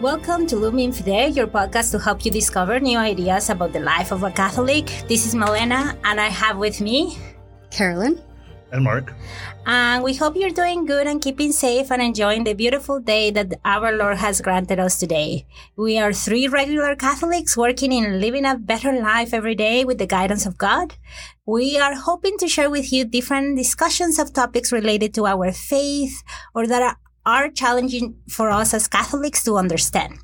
Welcome to Lumen Fide, your podcast to help you discover new ideas about the life of a Catholic. This is Malena, and I have with me Carolyn and Mark. And we hope you're doing good and keeping safe and enjoying the beautiful day that our Lord has granted us today. We are three regular Catholics working in living a better life every day with the guidance of God. We are hoping to share with you different discussions of topics related to our faith or that are challenging for us as Catholics to understand.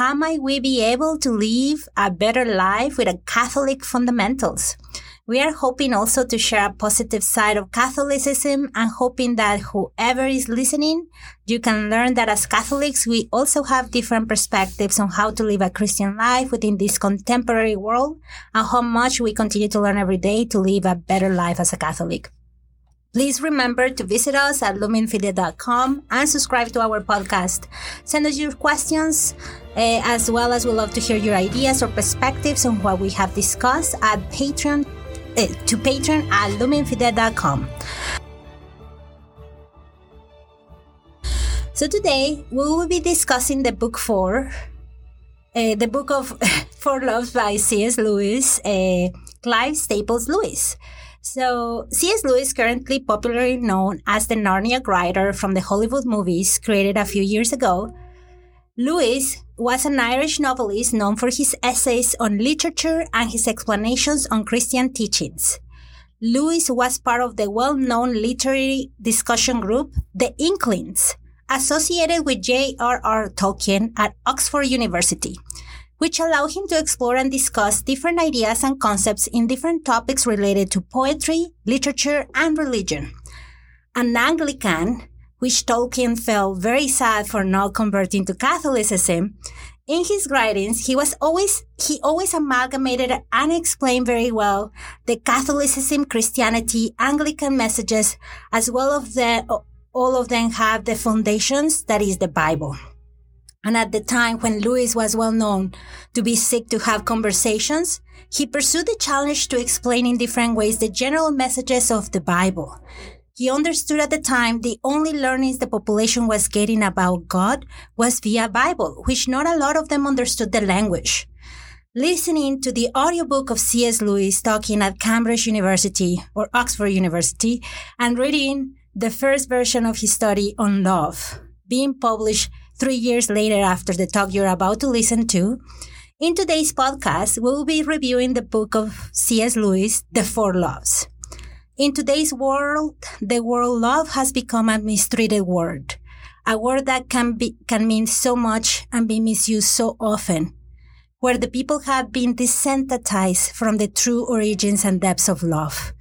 How might we be able to live a better life with a Catholic fundamentals? We are hoping also to share a positive side of Catholicism and hoping that whoever is listening, you can learn that as Catholics, we also have different perspectives on how to live a Christian life within this contemporary world and how much we continue to learn every day to live a better life as a Catholic. Please remember to visit us at lumenfide.com and subscribe to our podcast. Send us your questions, uh, as well as we love to hear your ideas or perspectives on what we have discussed at Patreon uh, to Patreon at lumenfide.com. So today we will be discussing the book four, uh, the book of Four Loves by C.S. Lewis, Clive Staples Lewis. So, C.S. Lewis, currently popularly known as the Narnia writer from the Hollywood movies created a few years ago, Lewis was an Irish novelist known for his essays on literature and his explanations on Christian teachings. Lewis was part of the well-known literary discussion group, the Inklings, associated with J.R.R. Tolkien at Oxford University which allow him to explore and discuss different ideas and concepts in different topics related to poetry, literature, and religion. An Anglican, which Tolkien felt very sad for not converting to Catholicism, in his writings, he was always, he always amalgamated and explained very well the Catholicism, Christianity, Anglican messages, as well of the, all of them have the foundations that is the Bible. And at the time when Lewis was well known to be sick to have conversations, he pursued the challenge to explain in different ways the general messages of the Bible. He understood at the time the only learnings the population was getting about God was via Bible, which not a lot of them understood the language. Listening to the audiobook of C.S. Lewis talking at Cambridge University or Oxford University and reading the first version of his study on love being published three years later after the talk you're about to listen to. In today's podcast, we will be reviewing the book of C.S. Lewis, The Four Loves. In today's world, the word love has become a mistreated word, a word that can be, can mean so much and be misused so often, where the people have been desensitized from the true origins and depths of love.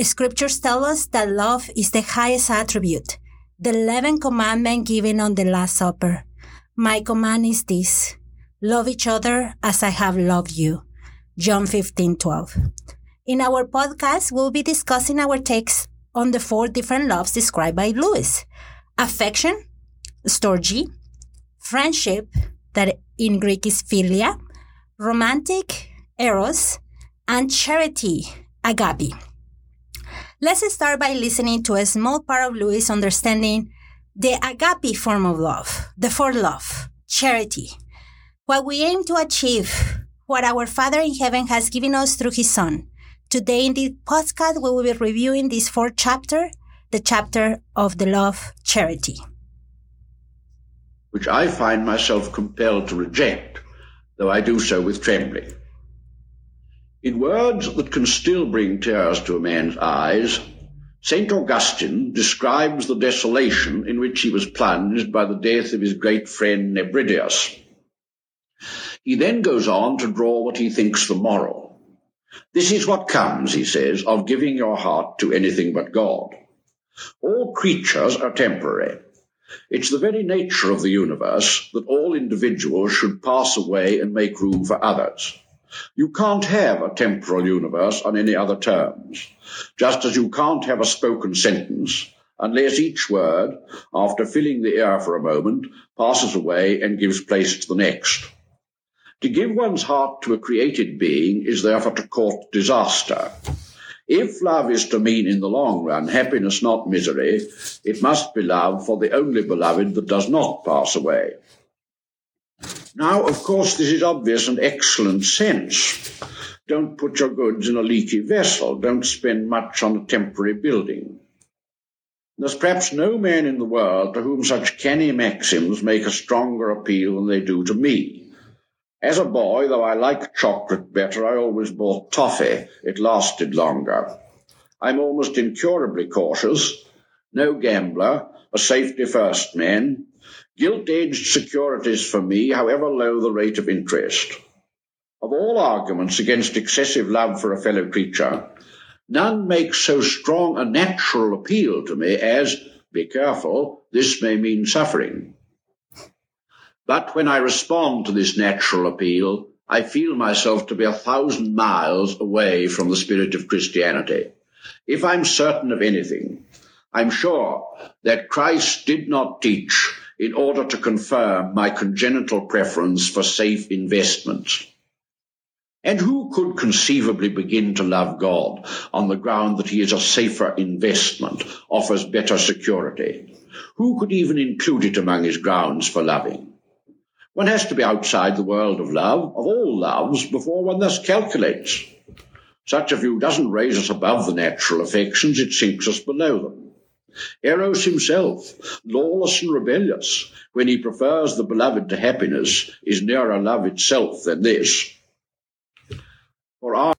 Scriptures tell us that love is the highest attribute, the 11th commandment given on the Last Supper. My command is this love each other as I have loved you. John 15 12. In our podcast, we'll be discussing our takes on the four different loves described by Lewis affection, storge, friendship, that in Greek is philia, romantic, eros, and charity, agape. Let's start by listening to a small part of Lewis understanding the agape form of love, the for love, charity. What we aim to achieve, what our Father in heaven has given us through his Son. Today in this podcast, we will be reviewing this fourth chapter, the chapter of the love charity. Which I find myself compelled to reject, though I do so with trembling. In words that can still bring tears to a man's eyes, St. Augustine describes the desolation in which he was plunged by the death of his great friend Nebridius. He then goes on to draw what he thinks the moral. This is what comes, he says, of giving your heart to anything but God. All creatures are temporary. It's the very nature of the universe that all individuals should pass away and make room for others. You can't have a temporal universe on any other terms, just as you can't have a spoken sentence unless each word, after filling the air for a moment, passes away and gives place to the next. To give one's heart to a created being is therefore to court disaster. If love is to mean in the long run happiness, not misery, it must be love for the only beloved that does not pass away. Now, of course, this is obvious and excellent sense. Don't put your goods in a leaky vessel. Don't spend much on a temporary building. There's perhaps no man in the world to whom such canny maxims make a stronger appeal than they do to me. As a boy, though I liked chocolate better, I always bought toffee. It lasted longer. I'm almost incurably cautious, no gambler, a safety first man, gilt-edged securities for me, however low the rate of interest. Of all arguments against excessive love for a fellow creature, none makes so strong a natural appeal to me as, be careful, this may mean suffering. But when I respond to this natural appeal, I feel myself to be a thousand miles away from the spirit of Christianity. If I'm certain of anything, I'm sure that Christ did not teach in order to confirm my congenital preference for safe investments. And who could conceivably begin to love God on the ground that he is a safer investment, offers better security? Who could even include it among his grounds for loving? One has to be outside the world of love, of all loves, before one thus calculates. Such a view doesn't raise us above the natural affections, it sinks us below them. Eros himself, lawless and rebellious, when he prefers the beloved to happiness, is nearer love itself than this. For our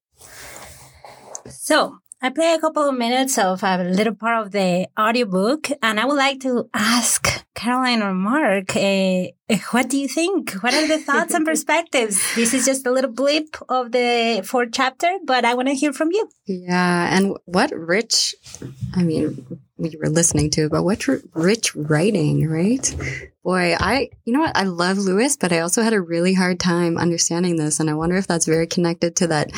So, I play a couple of minutes of a little part of the audiobook, and I would like to ask Caroline or Mark, uh, what do you think? What are the thoughts and perspectives? This is just a little blip of the fourth chapter, but I want to hear from you. Yeah, and what rich, I mean, we were listening to, but what rich writing, right? Boy, I, you know what? I love Lewis, but I also had a really hard time understanding this. And I wonder if that's very connected to that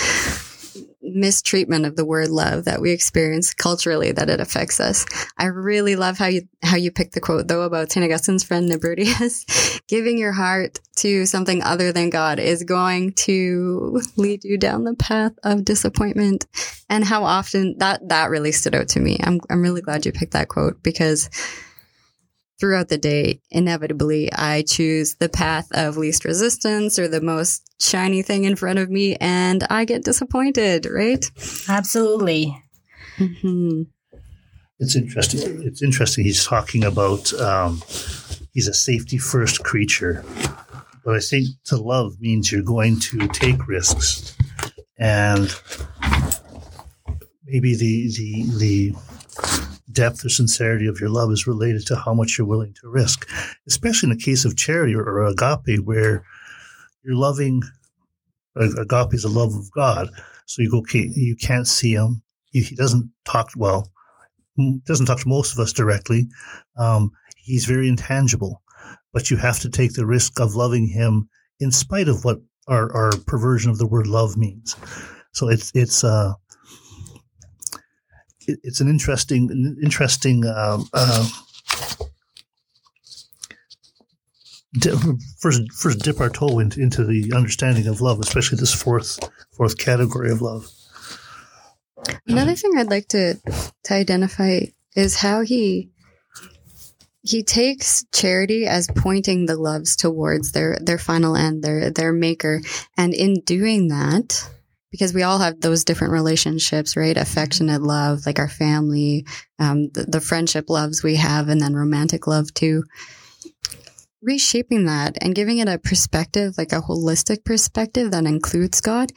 mistreatment of the word love that we experience culturally that it affects us. I really love how you how you pick the quote though about St. Augustine's friend Nebridius. Giving your heart to something other than God is going to lead you down the path of disappointment. And how often that that really stood out to me. I'm I'm really glad you picked that quote because throughout the day, inevitably, I choose the path of least resistance or the most shiny thing in front of me, and I get disappointed, right? Absolutely. Mm-hmm. It's interesting. It's interesting. He's talking about um, he's a safety first creature, but I think to love means you're going to take risks, and maybe the the the depth or sincerity of your love is related to how much you're willing to risk, especially in the case of charity or, or agape, where you're loving. Agape is a love of God, so you go. Okay, you can't see him. He, he doesn't talk well. Doesn't talk to most of us directly. Um, he's very intangible, but you have to take the risk of loving him in spite of what our, our perversion of the word love means. So it's it's uh, it's an interesting interesting uh, uh, first first dip our toe into, into the understanding of love, especially this fourth fourth category of love. Another thing I'd like to to identify is how he he takes charity as pointing the loves towards their their final end, their their maker, and in doing that, because we all have those different relationships, right? Affectionate love, like our family, um, the, the friendship loves we have, and then romantic love too. Reshaping that and giving it a perspective, like a holistic perspective that includes God,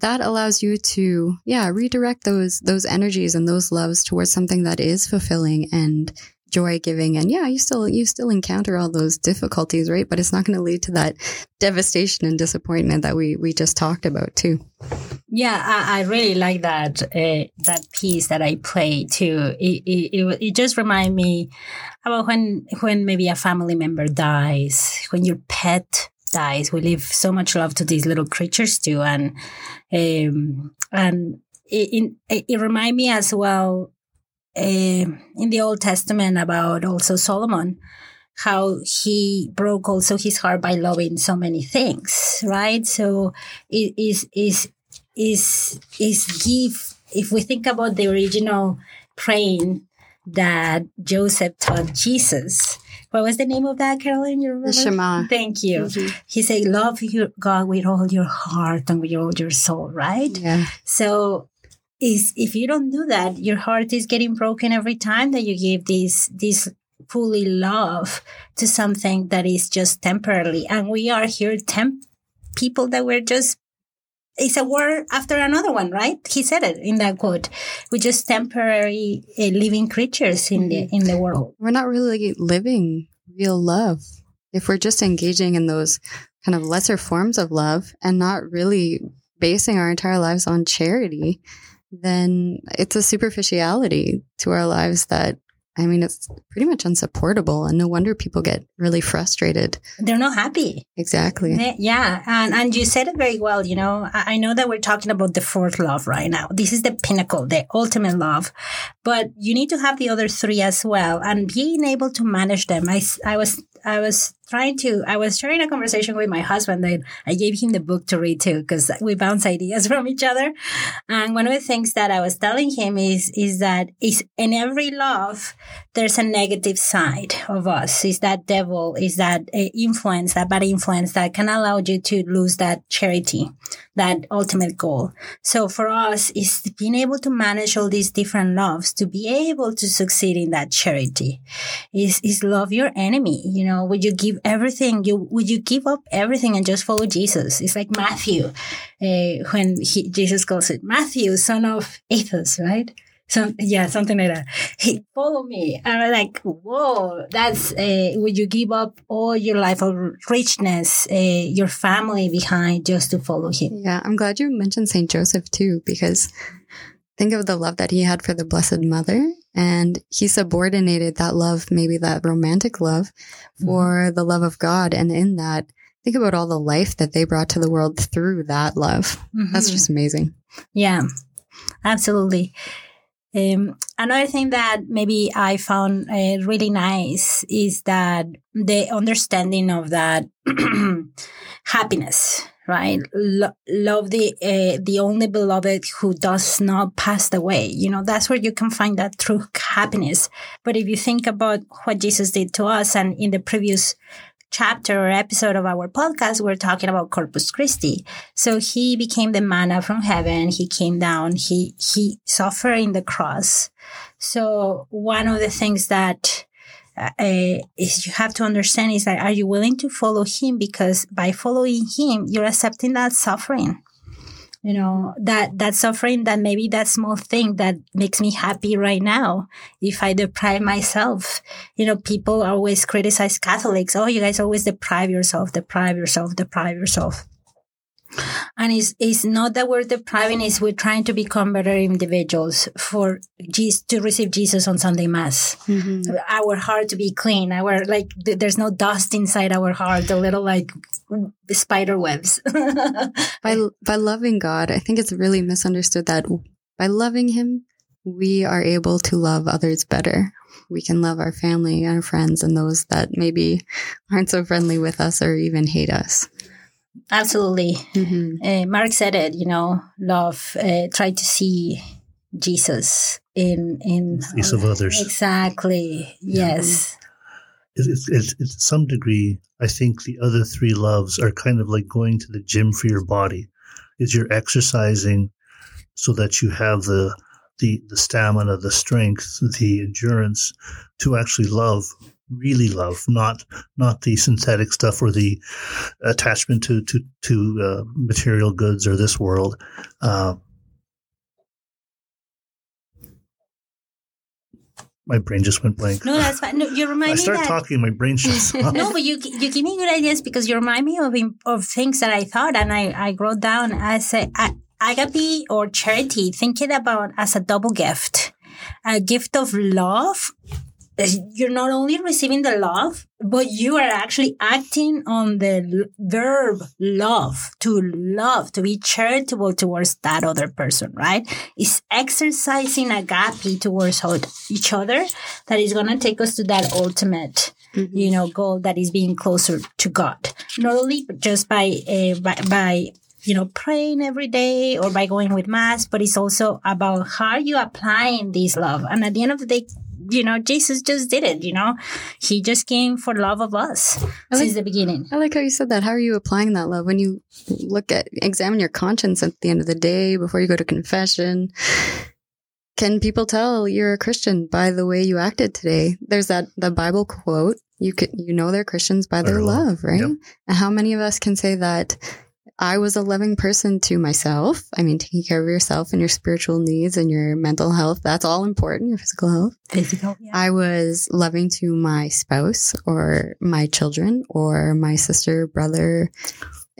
that allows you to, yeah, redirect those those energies and those loves towards something that is fulfilling and joy giving. And yeah you still you still encounter all those difficulties right? But it's not going to lead to that devastation and disappointment that we we just talked about too. Yeah i, I really like that uh, that piece that i play too. It, it, it just reminds me about when when maybe a family member dies when your pet dies. We leave so much love to these little creatures too. And um and it, it, it reminds me as well uh, in the Old Testament about also Solomon, how he broke also his heart by loving so many things, right? So it is is is is give. If we think about the original praying that Joseph taught Jesus, what was the name of that, Carolyn? You remember? The Shema. Thank you. Mhm. He said, love your God with all your heart and with all your soul, right? Yeah. So is if you don't do that, your heart is getting broken every time that you give this this fully love to something that is just temporarily. And we are here temp people that we're just it's a word after another one, right? He said it in that quote. We're just temporary uh, living creatures in the in the world. We're not really living real love if we're just engaging in those kind of lesser forms of love and not really basing our entire lives on charity. Then it's a superficiality to our lives that I mean, it's pretty much unsupportable, and no wonder people get really frustrated. They're not happy. Exactly. Yeah, and and you said it very well. You know, I I know that we're talking about the fourth love right now. This is the pinnacle, the ultimate love, but you need to have the other three as well, and being able to manage them. I, I was I was trying to I was sharing a conversation with my husband and I gave him the book to read too because we bounce ideas from each other. And one of the things that I was telling him is is that is in every love there's a negative side of us. Is that devil? Is that uh, influence? That bad influence that can allow you to lose that charity, that ultimate goal. So for us, is being able to manage all these different loves to be able to succeed in that charity. Is is love your enemy? You know, would you give everything? You would you give up everything and just follow Jesus? It's like Matthew, uh, when he, Jesus calls it Matthew, son of Athos, right? So yeah, something like that. He follow me, and I'm like, whoa, that's. Uh, would you give up all your life of richness, uh, your family behind just to follow him? Yeah, I'm glad you mentioned St. Joseph too, because think of the love that he had for the Blessed Mother. And he subordinated that love, maybe that romantic love, for the love of God. And in that, think about all the life that they brought to the world through that love. That's Mhm. just amazing. Yeah, absolutely. Um, another thing that maybe I found uh, really nice is that the understanding of that happiness, right? Lo- love the uh, the only beloved who does not pass away. You know, that's where you can find that true happiness. But if you think about what Jesus did to us, and in the previous chapter or episode of our podcast, we're talking about Corpus Christi. So he became the manna from heaven. He came down. He he suffered in the cross. So one of the things that uh, is you have to understand is that are you willing to follow him? Because by following him, you're accepting that suffering. You know that that suffering, that maybe that small thing that makes me happy right now. If I deprive myself, you know, people always criticize Catholics. Oh, you guys always deprive yourself, deprive yourself, deprive yourself. And it's, it's not that we're depriving, it's we're trying to become better individuals for Jesus, to receive Jesus on Sunday Mass. Mm-hmm. Our heart to be clean. Our, like, th- there's no dust inside our heart, the little, like, spider webs. By, by loving God, I think it's really misunderstood that by loving Him, we are able to love others better. We can love our family, our friends, and those that maybe aren't so friendly with us or even hate us. Absolutely. Mm-hmm. Uh, Mark said it, you know, love, uh, try to see Jesus in, in, face of others. Exactly. Yes. It, it's it's it's to some degree, I think the other three loves are kind of like going to the gym for your body. Is you're exercising so that you have the the the stamina, the strength, the endurance to actually love, really love, not not the synthetic stuff or the attachment to to to uh, material goods or this world. Uh, my brain just went blank. No, that's fine. No, you remind me. I me start that. talking, my brain shuts off. no, but you you give me good ideas because you remind me of of things that I thought and I I wrote down. as say I, agape or charity, thinking about as a double gift, a gift of love. You're not only receiving the love, but you are actually acting on the l- verb love, to love, to be charitable towards that other person, right? It's exercising agape towards each other that is going to take us to that ultimate you know goal that is being closer to god. Not only just by uh, by, by you know praying every day or by going with mass but it's also about how you applying this love. And at the end of the day you know, Jesus just did it, you know? He just came for love of us like- since the beginning. I like how you said that. How are you applying that love when you look at examine your conscience at the end of the day before you go to confession? Can people tell you're a Christian by the way you acted today? There's that the Bible quote. You could you know they're Christians by their Their love. love, right? Yep. And how many of us can say that I was a loving person to myself? I mean, taking care of yourself and your spiritual needs and your mental health, that's all important, your physical health. Physical. Yeah. I was loving to my spouse or my children or my sister, brother.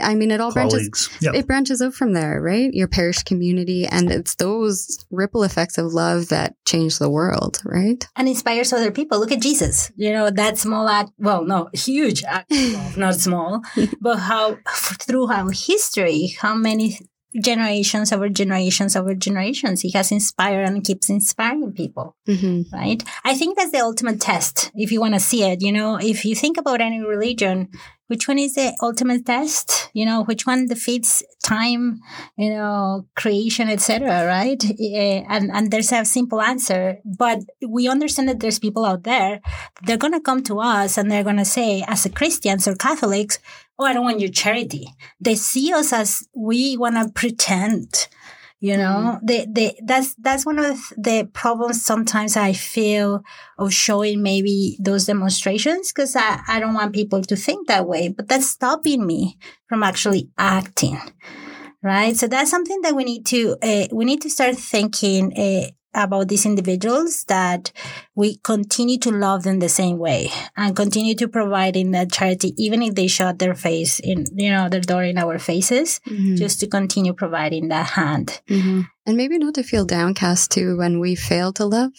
I mean, it all branches. Colleagues. Yeah. It branches out from there, right? Your parish community, and it's those ripple effects of love that change the world, right? and inspires other people. Look at Jesus. You know, that small act, well, no, huge act, not small, but how through our history, how many generations over generations over generations he has inspired and keeps inspiring people Mm-hmm. right i think that's the ultimate test if you want to see it you know if you think about any religion which one is the ultimate test? You know which one defeats time you know creation etc right? Eh, and and there's a simple answer but we understand that there's people out there they're going to come to us and they're going to say as a christians or catholics oh i don't want your charity. They see us as we want to pretend you know they, they that's that's one of the problems sometimes i feel of showing maybe those demonstrations because I, I don't want people to think that way but that's stopping me from actually acting right? So that's something that we need to uh, we need to start thinking uh, about these individuals that we continue to love them the same way and continue to provide in that charity even if they shut their face in you know their door in our faces Mm-hmm. just to continue providing that hand hmm And maybe not to feel downcast too when we fail to love.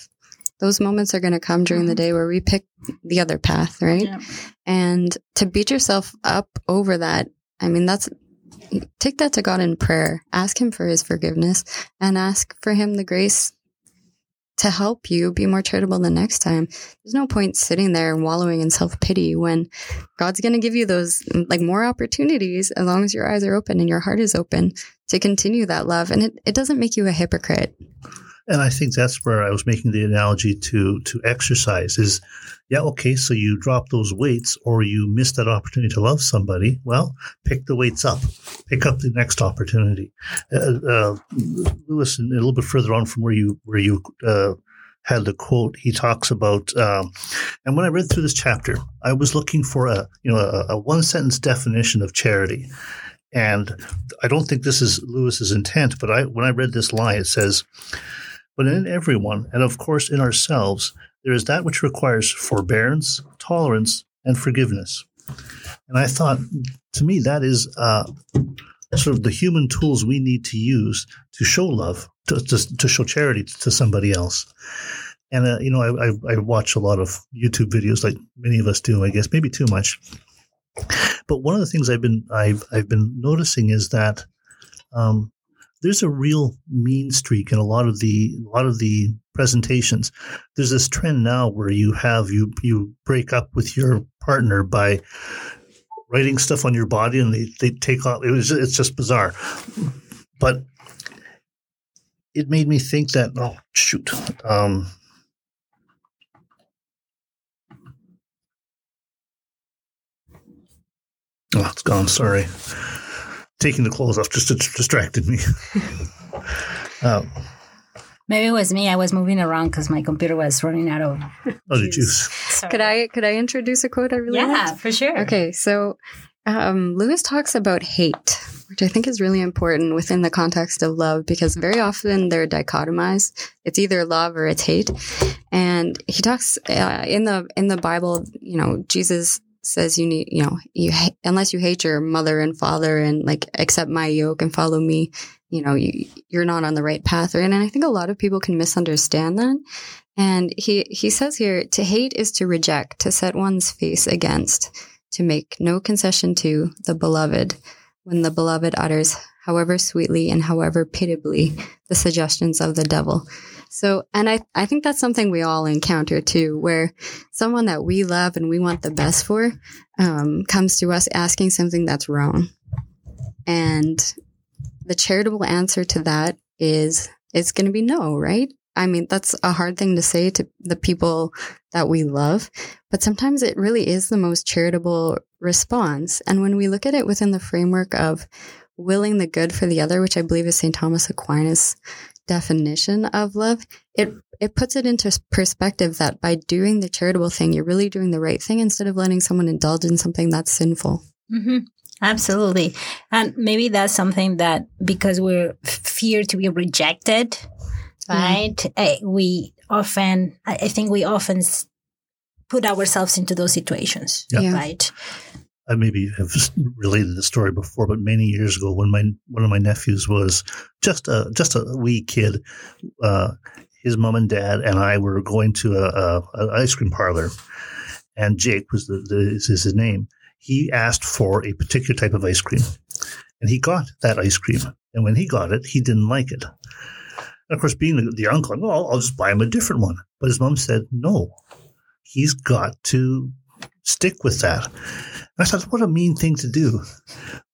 Those moments are going to come during the day where we pick the other path, right? Yeah. And to beat yourself up over that, I mean, that's take that to God in prayer. Ask Him for His forgiveness and ask for Him the grace to help you be more charitable the next time. There's no point sitting there and wallowing in self pity when God's going to give you those like more opportunities as long as your eyes are open and your heart is open to continue that love. And it, it doesn't make you a hypocrite. And I think that's where I was making the analogy to to exercise is, yeah, okay, so you drop those weights or you miss that opportunity to love somebody. Well, pick the weights up, pick up the next opportunity. Uh, uh, Lewis, a little bit further on from where you where you uh, had the quote, he talks about, um, and when I read through this chapter, I was looking for a you know a, a one sentence definition of charity. And I don't think this is Lewis's intent, but I when I read this line, it says, but in everyone, and of course in ourselves, there is that which requires forbearance, tolerance, and forgiveness. And I thought, to me, that is uh, sort of the human tools we need to use to show love, to, to, to show charity to somebody else. And, uh, you know, I, I, I watch a lot of YouTube videos like many of us do, I guess, maybe too much. But one of the things I've been I've I've been noticing is that um, there's a real mean streak in a lot of the a lot of the presentations. There's this trend now where you have you you break up with your partner by writing stuff on your body and they, they take off it was it's just bizarre. But it made me think that oh shoot. Um, Oh, it's gone. Sorry. Taking the clothes off just distracted me. um, Maybe it was me. I was moving around because my computer was running out of. oh, the juice. Sorry. Could I could I introduce a quote I really liked? Yeah, for sure. Okay, so um, Lewis talks about hate, which I think is really important within the context of love because very often they're dichotomized. It's either love or it's hate, and he talks uh, in the in the Bible. You know, Jesus says you need you know you ha- unless you hate your mother and father and like accept my yoke and follow me. You know, you, you're not on the right path, right? And I think a lot of people can misunderstand that. And he he says here to hate is to reject, to set one's face against to make no concession to the beloved when the beloved utters, however sweetly and however pitiably, the suggestions of the devil. So, and I, I think that's something we all encounter too, where someone that we love and we want the best for um, comes to us asking something that's wrong. And the charitable answer to that is it's going to be no, right? I mean, that's a hard thing to say to the people that we love, but sometimes it really is the most charitable response. And when we look at it within the framework of willing the good for the other, which I believe is St. Thomas Aquinas' definition of love, it it puts it into perspective that by doing the charitable thing, you're really doing the right thing instead of letting someone indulge in something that's sinful. Mm-hmm. Absolutely. And maybe that's something that because we're fear to be rejected, right? Mm. we often, I think we often put ourselves into those situations, yeah. right? I maybe have related the story before, but many years ago, when my one of my nephews was just a just a wee kid, uh, his mom and dad and I were going to a, a, a ice cream parlor, and Jake was the, the is his name. He asked for a particular type of ice cream, and he got that ice cream. And when he got it, he didn't like it. And of course, being the, the uncle, well, I'll just buy him a different one. But his mom said, no, he's got to stick with that. And I thought, what a mean thing to do.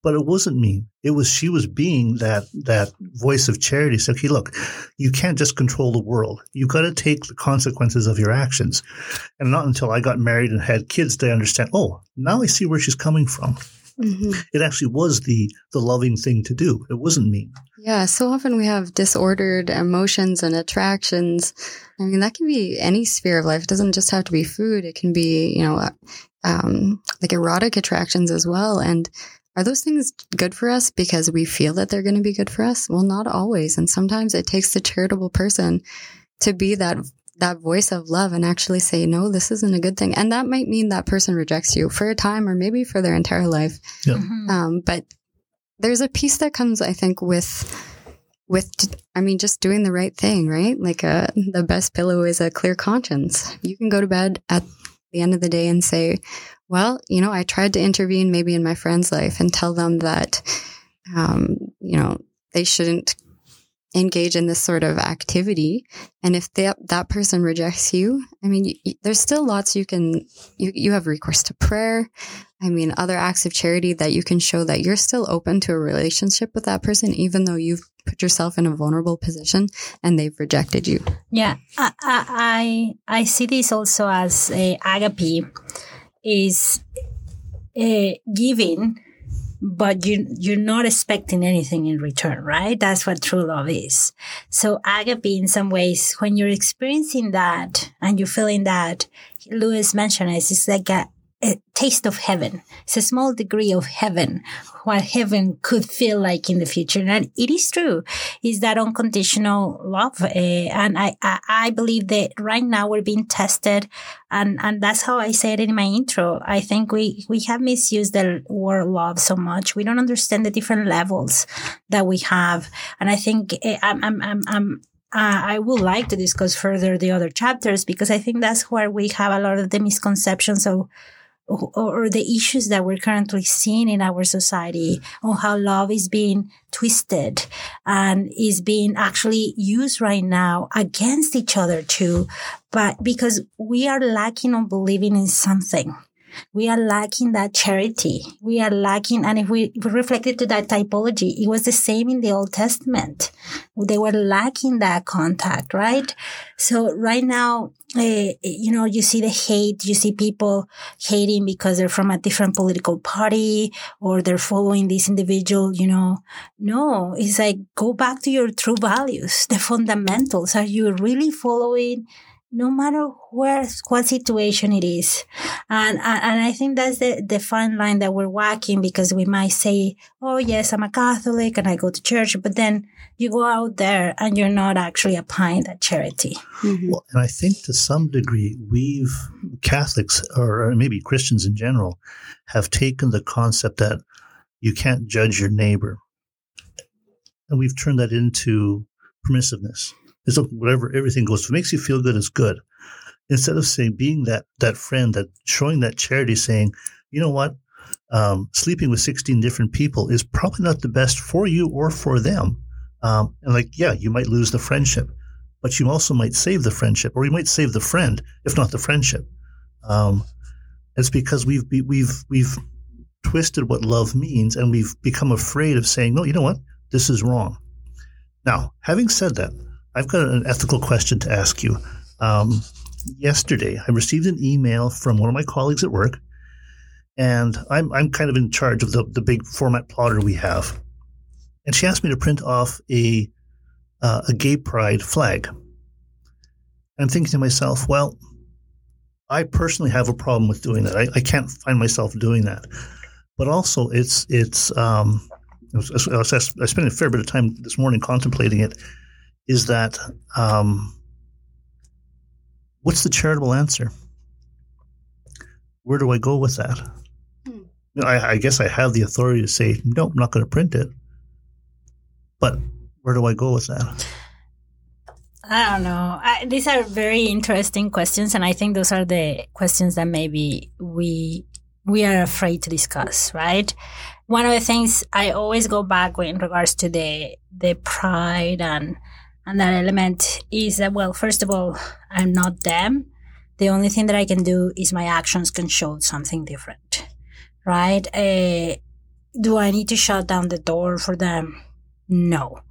But it wasn't mean. It was she was being that that voice of charity. Said, okay, look, you can't just control the world. You've got to take the consequences of your actions. And not until I got married and had kids did I understand, oh, now I see where she's coming from. Mm-hmm. It actually was the the loving thing to do. It wasn't mean. Yeah, so often we have disordered emotions and attractions. I mean, that can be any sphere of life. It doesn't just have to be food. It can be, you know, um, like erotic attractions as well. And are those things good for us because we feel that they're going to be good for us? Well, not always. And sometimes it takes the charitable person to be that that voice of love and actually say, no, this isn't a good thing. And that might mean that person rejects you for a time or maybe for their entire life. Yeah. Mm-hmm. Um, but there's a piece that comes, I think, with, with, I mean, just doing the right thing, right? Like, uh, the best pillow is a clear conscience. You can go to bed at the end of the day and say, well, you know, I tried to intervene maybe in my friend's life and tell them that, um, you know, they shouldn't engage in this sort of activity. And if that that person rejects you i mean you, there's still lots you can you, you have recourse to prayer i mean other acts of charity that you can show that you're still open to a relationship with that person even though you've put yourself in a vulnerable position and they've rejected you yeah i i, I see this also as a agape is a giving but you you're not expecting anything in return, right? That's what true love is. So agape, in some ways, when you're experiencing that and you're feeling that, Lewis mentioned it, it's like a, a taste of heaven. It's a small degree of heaven, what heaven could feel like in the future. And it is true, is that unconditional love. Uh, and I, I, I, believe that right now we're being tested. And, and that's how I said in my intro. I think we, we have misused the word love so much. We don't understand the different levels that we have. And I think uh, I'm, I'm, I'm, I'm uh, I would like to discuss further the other chapters because I think that's where we have a lot of the misconceptions of or, the issues that we're currently seeing in our society on how love is being twisted and is being actually used right now against each other too. But because we are lacking on believing in something. We are lacking that charity. We are lacking, and if we, if we reflected to that typology, it was the same in the Old Testament. They were lacking that contact, right? So right now, uh, you know, you see the hate, you see people hating because they're from a different political party or they're following this individual, you know. No, it's like go back to your true values, the fundamentals. Are you really following no matter where what situation it is. And and i think that's the the fine line that we're walking because we might say oh yes i'm a catholic and i go to church but then you go out there and you're not actually applying that charity. Mm-hmm. well and i think to some degree we've catholics or maybe christians in general have taken the concept that you can't judge your neighbor. And we've turned that into permissiveness it's like whatever everything goes. If it makes you feel good, it's good. Instead of saying being that that friend, that showing that charity, saying, you know what, um, sleeping with sixteen different people is probably not the best for you or for them. Um, and like, yeah, you might lose the friendship, but you also might save the friendship, or you might save the friend, if not the friendship. Um, it's because we've we've we've twisted what love means, and we've become afraid of saying, no, you know what, this is wrong. Now, having said that, I've got an ethical question to ask you. Um, yesterday, I received an email from one of my colleagues at work, and I'm I'm kind of in charge of the the big format plotter we have, and she asked me to print off a uh, a gay pride flag. I'm thinking to myself, well, I personally have a problem with doing that. I, I can't find myself doing that. But also, it's it's um, I, was, I spent a fair bit of time this morning contemplating it. Is that um, what's the charitable answer? Where do I go with that? Hmm. I, I guess I have the authority to say no. I'm not going to print it. But where do I go with that? I don't know. I, these are very interesting questions, and I think those are the questions that maybe we we are afraid to discuss. Right? One of the things I always go back with in regards to the the pride and and that element is that well, first of all, I'm not them. The only thing that I can do is my actions can show something different, right? Uh, do I need to shut down the door for them? No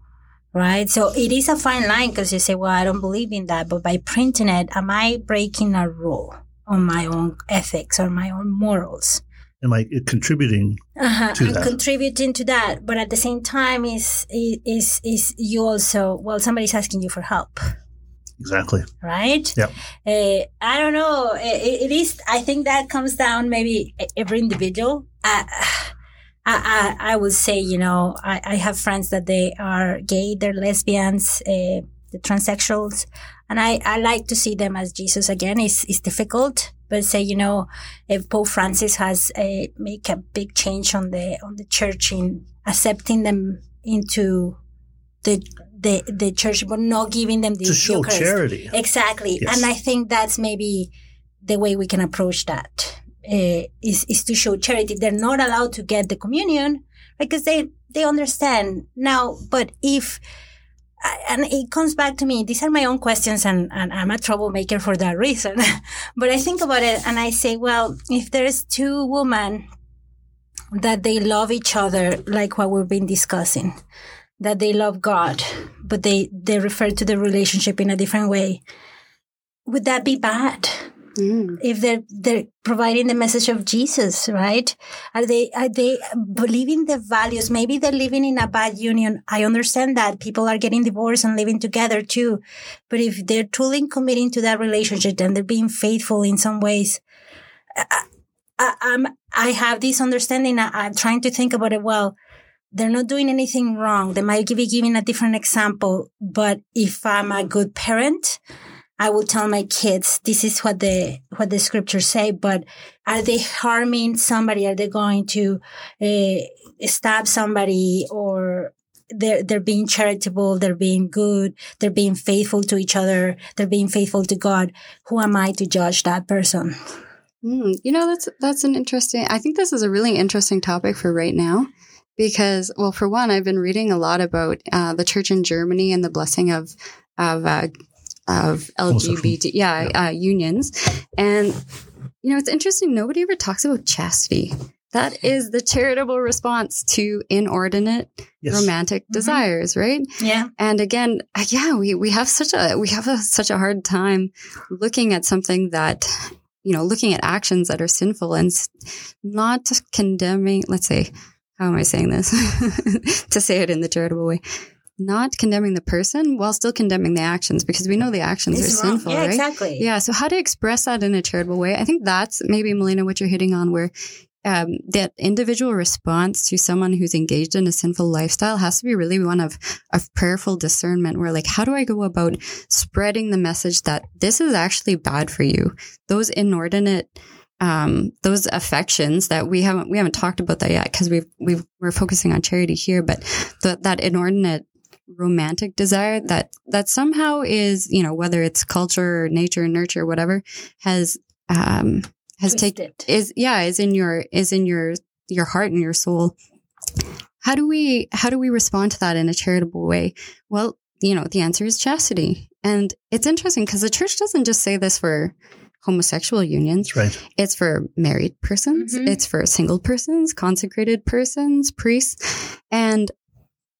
right? So it is a fine line because you say, well, I don't believe in that. But by printing it, am I breaking a rule on my own ethics or my own morals? Am I contributing uh-huh. to I'm that? contributing to that. But at the same time, is, is, is you also, well, somebody's asking you for help. Exactly. Right? Yeah. Uh, I don't know. It, it is, I think that comes down maybe every individual. Uh, I, I, I would say, you know, I, I have friends that they are gay, they're lesbians, uh, the transsexuals, and I, I like to see them as Jesus again. It's, it's difficult, but say, you know, if Pope Francis has a, make a big change on the, on the church in accepting them into the, the, the church, but not giving them the to show Eucharist. charity. Exactly. Yes. And I think that's maybe the way we can approach that uh, is, is to show charity. They're not allowed to get the communion because they, they understand now. But if, and it comes back to me, these are my own questions and, and I'm a troublemaker for that reason. but I think about it and I say, well, if there's two women that they love each other, like what we've been discussing, that they love God, but they, they refer to the relationship in a different way, would that be bad? Mm. If they're they're providing the message of Jesus, right? Are they are they believing the values? Maybe they're living in a bad union. I understand that people are getting divorced and living together too, but if they're truly committing to that relationship and they're being faithful in some ways, I, I, I have this understanding. I, I'm trying to think about it. Well, they're not doing anything wrong. They might be giving a different example, but if I'm a good parent I will tell my kids this is what the what the scriptures say. But are they harming somebody? Are they going to uh, stab somebody or? They're, they're being charitable. They're being good. They're being faithful to each other. They're being faithful to God. Who am I to judge that person? Mm, you know, that's, that's an interesting, I think this is a really interesting topic for right now because, well, for one, I've been reading a lot about uh, the church in Germany and the blessing of of uh, of LGBT, yeah, yeah. Uh, unions. And, you know, it's interesting. Nobody ever talks about chastity. That is the charitable response to inordinate yes. romantic mm-hmm. desires, right? Yeah. And again, uh, yeah, we, we have such a, we have a, such a hard time looking at something that, you know, looking at actions that are sinful and not condemning, let's say, how am I saying this? to say it in the charitable way not condemning the person while still condemning the actions because we know the actions are sinful, yeah, right? Exactly. Yeah. So how to express that in a charitable way? I think that's maybe Malena what you're hitting on, where um, that individual response to someone who's engaged in a sinful lifestyle has to be really one of of prayerful discernment. Where like, how do I go about spreading the message that this is actually bad for you? Those inordinate um, those affections that we haven't we haven't talked about that yet because we've we've we're focusing on charity here, but the, that inordinate romantic desire that that somehow is you know whether it's culture or nature nurture whatever has um has taken is yeah is in your is in your your heart and your soul how do we how do we respond to that in a charitable way well you know the answer is chastity and it's interesting because the church doesn't just say this for homosexual unions. right. It's for married persons. Mm-hmm. It's for single persons, consecrated persons, priests. And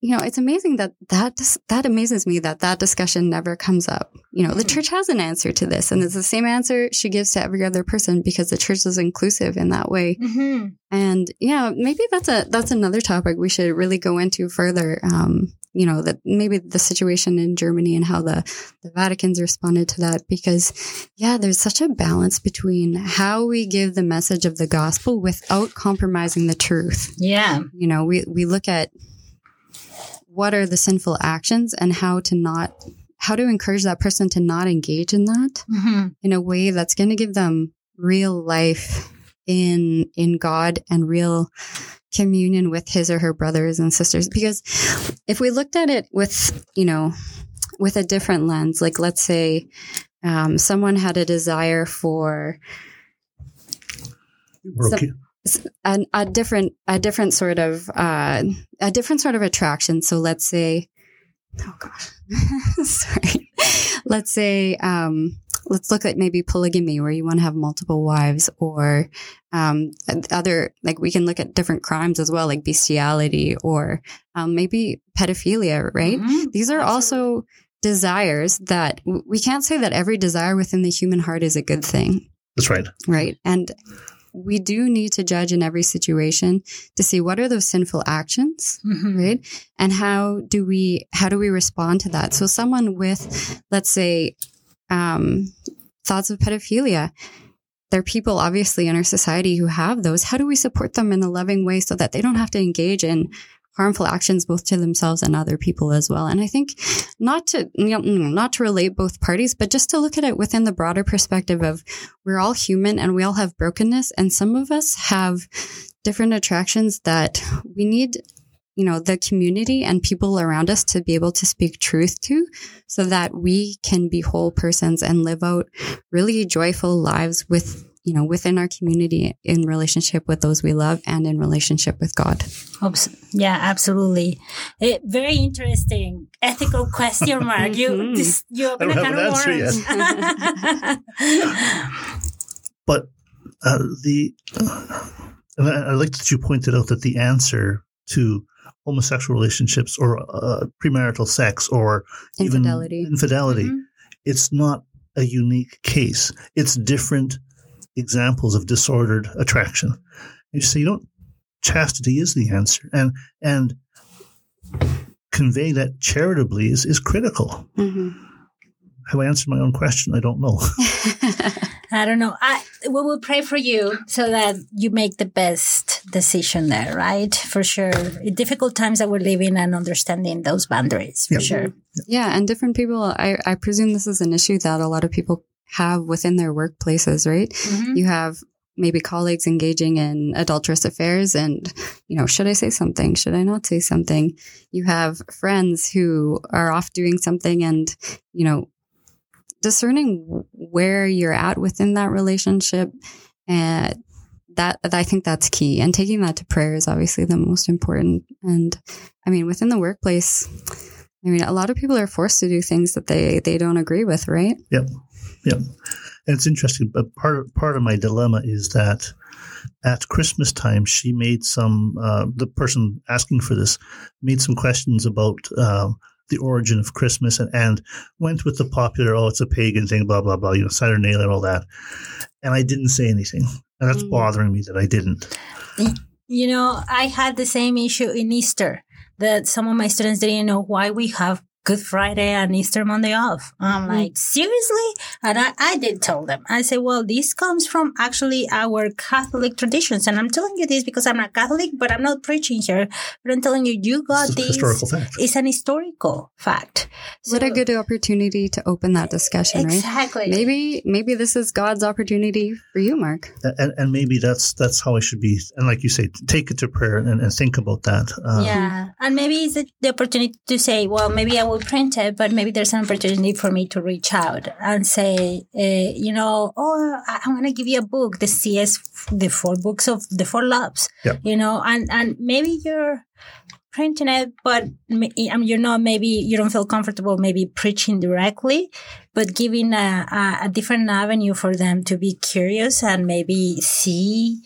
you know, it's amazing that that that amazes me that that discussion never comes up. You know, the church has an answer to this, and it's the same answer she gives to every other person because the church is inclusive in that way. Mm-hmm. And yeah, maybe that's a that's another topic we should really go into further. Um, you know, that maybe the situation in Germany and how the, the Vatican's responded to that. Because yeah, there's such a balance between how we give the message of the gospel without compromising the truth. Yeah. You know, we, we look at what are the sinful actions and how to not how to encourage that person to not engage in that Mm-hmm. in a way that's going to give them real life in in God and real communion with his or her brothers and sisters because if we looked at it with you know with a different lens like let's say um, someone had a desire for We're Okay. a, different a different sort of uh, a different sort of attraction. So let's say, oh gosh, sorry. Let's say um, let's look at maybe polygamy, where you want to have multiple wives, or um, other like we can look at different crimes as well, like bestiality, or um, maybe pedophilia. Right? Mhm. These are also desires that we can't say that every desire within the human heart is a good thing. That's right. Right. And we do need to judge in every situation to see what are those sinful actions, Mhm. right? And how do we how do we respond to that? So someone with let's say um thoughts of pedophilia, there are people obviously in our society who have those. How do we support them in a loving way so that they don't have to engage in harmful actions both to themselves and other people as well? And I think not to you know, mm, not to relate both parties, but just to look at it within the broader perspective of we're all human and we all have brokenness, and some of us have different attractions that we need. You know, the community and people around us to be able to speak truth to so that we can be whole persons and live out really joyful lives with, you know, within our community in relationship with those we love and in relationship with God. Oops. Yeah, absolutely. Eh, very interesting ethical question mark. You Mhm. this, you open a don't can have of an answer worms. But uh, the and I, I like that you pointed out that the answer to homosexual relationships or uh, premarital sex or Infidelity. even infidelity, Mhm. it's not a unique case. It's different examples of disordered attraction. You say you don't. Chastity is the answer, and and convey that charitably is is critical. Mhm. Have I answered my own question? I don't know. I don't know. I we will pray for you so that you make the best decision there, right? For sure. In difficult times that we're living and understanding those boundaries, for Yeah. sure. Yeah, and different people. I, I presume this is an issue that a lot of people have within their workplaces, right? Mhm. You have maybe colleagues engaging in adulterous affairs, and you know, should I say something? Should I not say something? You have friends who are off doing something, and you know, discerning where you're at within that relationship, and that I think that's key. And taking that to prayer is obviously the most important. And I mean, within the workplace. I mean, a lot of people are forced to do things that they they don't agree with, right? Yep, yep. And it's interesting, but part of, part of my dilemma is that at Christmas time, she made some. Uh, the person asking for this made some questions about um, the origin of Christmas and, and went with the popular. Oh, it's a pagan thing, blah blah blah. You know, Saturnalia and all that. And I didn't say anything, and that's Mm. bothering me that I didn't. You know, I had the same issue in Easter that some of my students didn't know why we have Good Friday and Easter Monday off. I'm Mm. like, seriously? And I, I did tell them. I said, well, this comes from actually our Catholic traditions. And I'm telling you this because I'm not Catholic, but I'm not preaching here. But I'm telling you, you got It's this. historical fact. It's an historical fact. what a good opportunity to open that discussion, right? Exactly. Maybe maybe this is God's opportunity for you, Mark. And, and maybe that's that's how I should be. And like you say, take it to prayer and, and think about that. Um, yeah, and maybe it's the- the opportunity to say, well, maybe I will print it, but maybe there's an opportunity for me to reach out and say, uh, you know, oh, I- I'm going to give you a book, the CS, the four books of the four loves, Yeah. you know, and and maybe you're printing it, but I mean, you're not. Maybe you don't feel comfortable, maybe preaching directly, but giving a, a, a different avenue for them to be curious and maybe see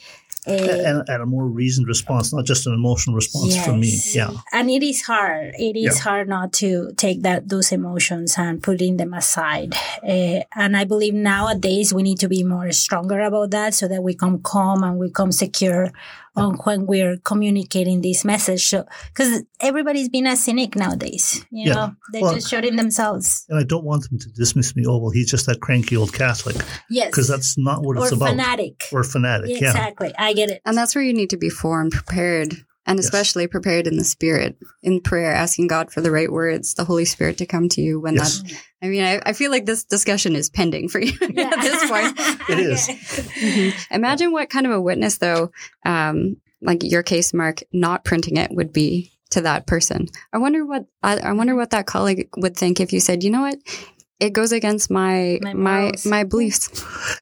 Uh, and, and a more reasoned response, not just an emotional response from me. Yeah. and it is hard. It is Yeah. hard not to take that those emotions and putting them aside. Uh, and I believe nowadays we need to be more stronger about that, so that we come calm and we come secure on when we're communicating this message. So, because everybody's being a cynic nowadays, you Yeah. know, they're Well- just shooting themselves. And I don't want them to dismiss me. Oh, well, he's just that cranky old Catholic. Yes, Because that's not what or it's about. Or fanatic. Or fanatic. Yeah. exactly, I get it. And that's where you need to be formed, prepared, and especially prepared in the spirit, in prayer, asking God for the right words, the Holy Spirit to come to you when Yes. that. I mean, I, I feel like this discussion is pending for you at this point. It is. Mhm. Imagine what kind of a witness, though, um, like your case, Mark, not printing it would be to that person. I wonder what I, I wonder what that colleague would think if you said, you know what, it goes against my My my my beliefs.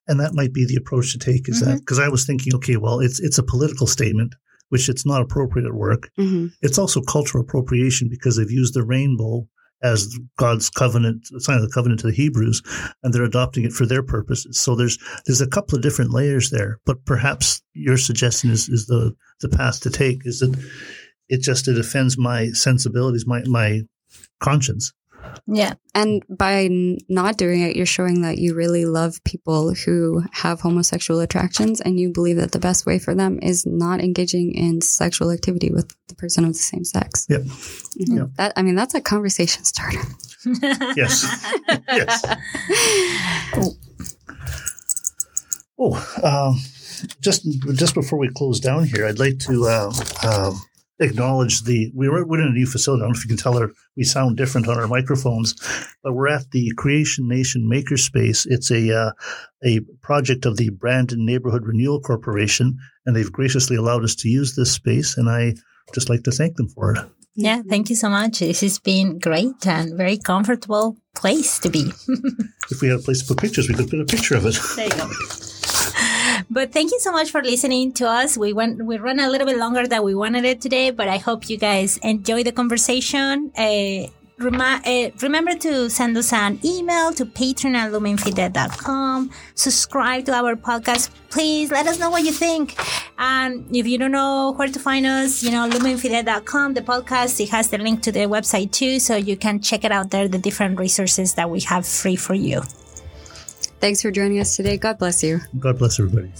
And that might be the approach to take is Mm-hmm. that because I was thinking, okay, well, it's it's a political statement, which it's not appropriate at work. hmm It's also cultural appropriation because they've used the rainbow as God's covenant, sign of the covenant to the Hebrews, and they're adopting it for their purposes. So there's there's a couple of different layers there. But perhaps your suggestion is, is the the path to take is that it just it offends my sensibilities, my my conscience. Yeah, And by n- not doing it, you're showing that you really love people who have homosexual attractions and you believe that the best way for them is not engaging in sexual activity with the person of the same sex. Yep. Mhm. Yep. That I mean, that's a conversation starter. Yes. yes. Oh, um, just just before we close down here, I'd like to uh, um, acknowledge the we we're, we're in a new facility. I don't know if you can tell our, we sound different on our microphones, but we're at the Creation Nation Makerspace. It's a uh, a project of the Brandon Neighborhood Renewal Corporation, and they've graciously allowed us to use this space, and I just like to thank them for it. Yeah, thank you so much. This has been great and very comfortable place to be. If we had a place to put pictures, we could put a picture of it. there you go. But thank you so much for listening to us. We went we ran a little bit longer than we wanted it today, but I hope you guys enjoy the conversation. Uh, uh, remember to send us an email to patron at lumenfide.com. Subscribe to our podcast. Please let us know what you think. And if you don't know where to find us, you know, lumenfide.com, the podcast, it has the link to the website too. So you can check it out there, the different resources that we have free for you. Thanks for joining us today. God bless you. God bless everybody.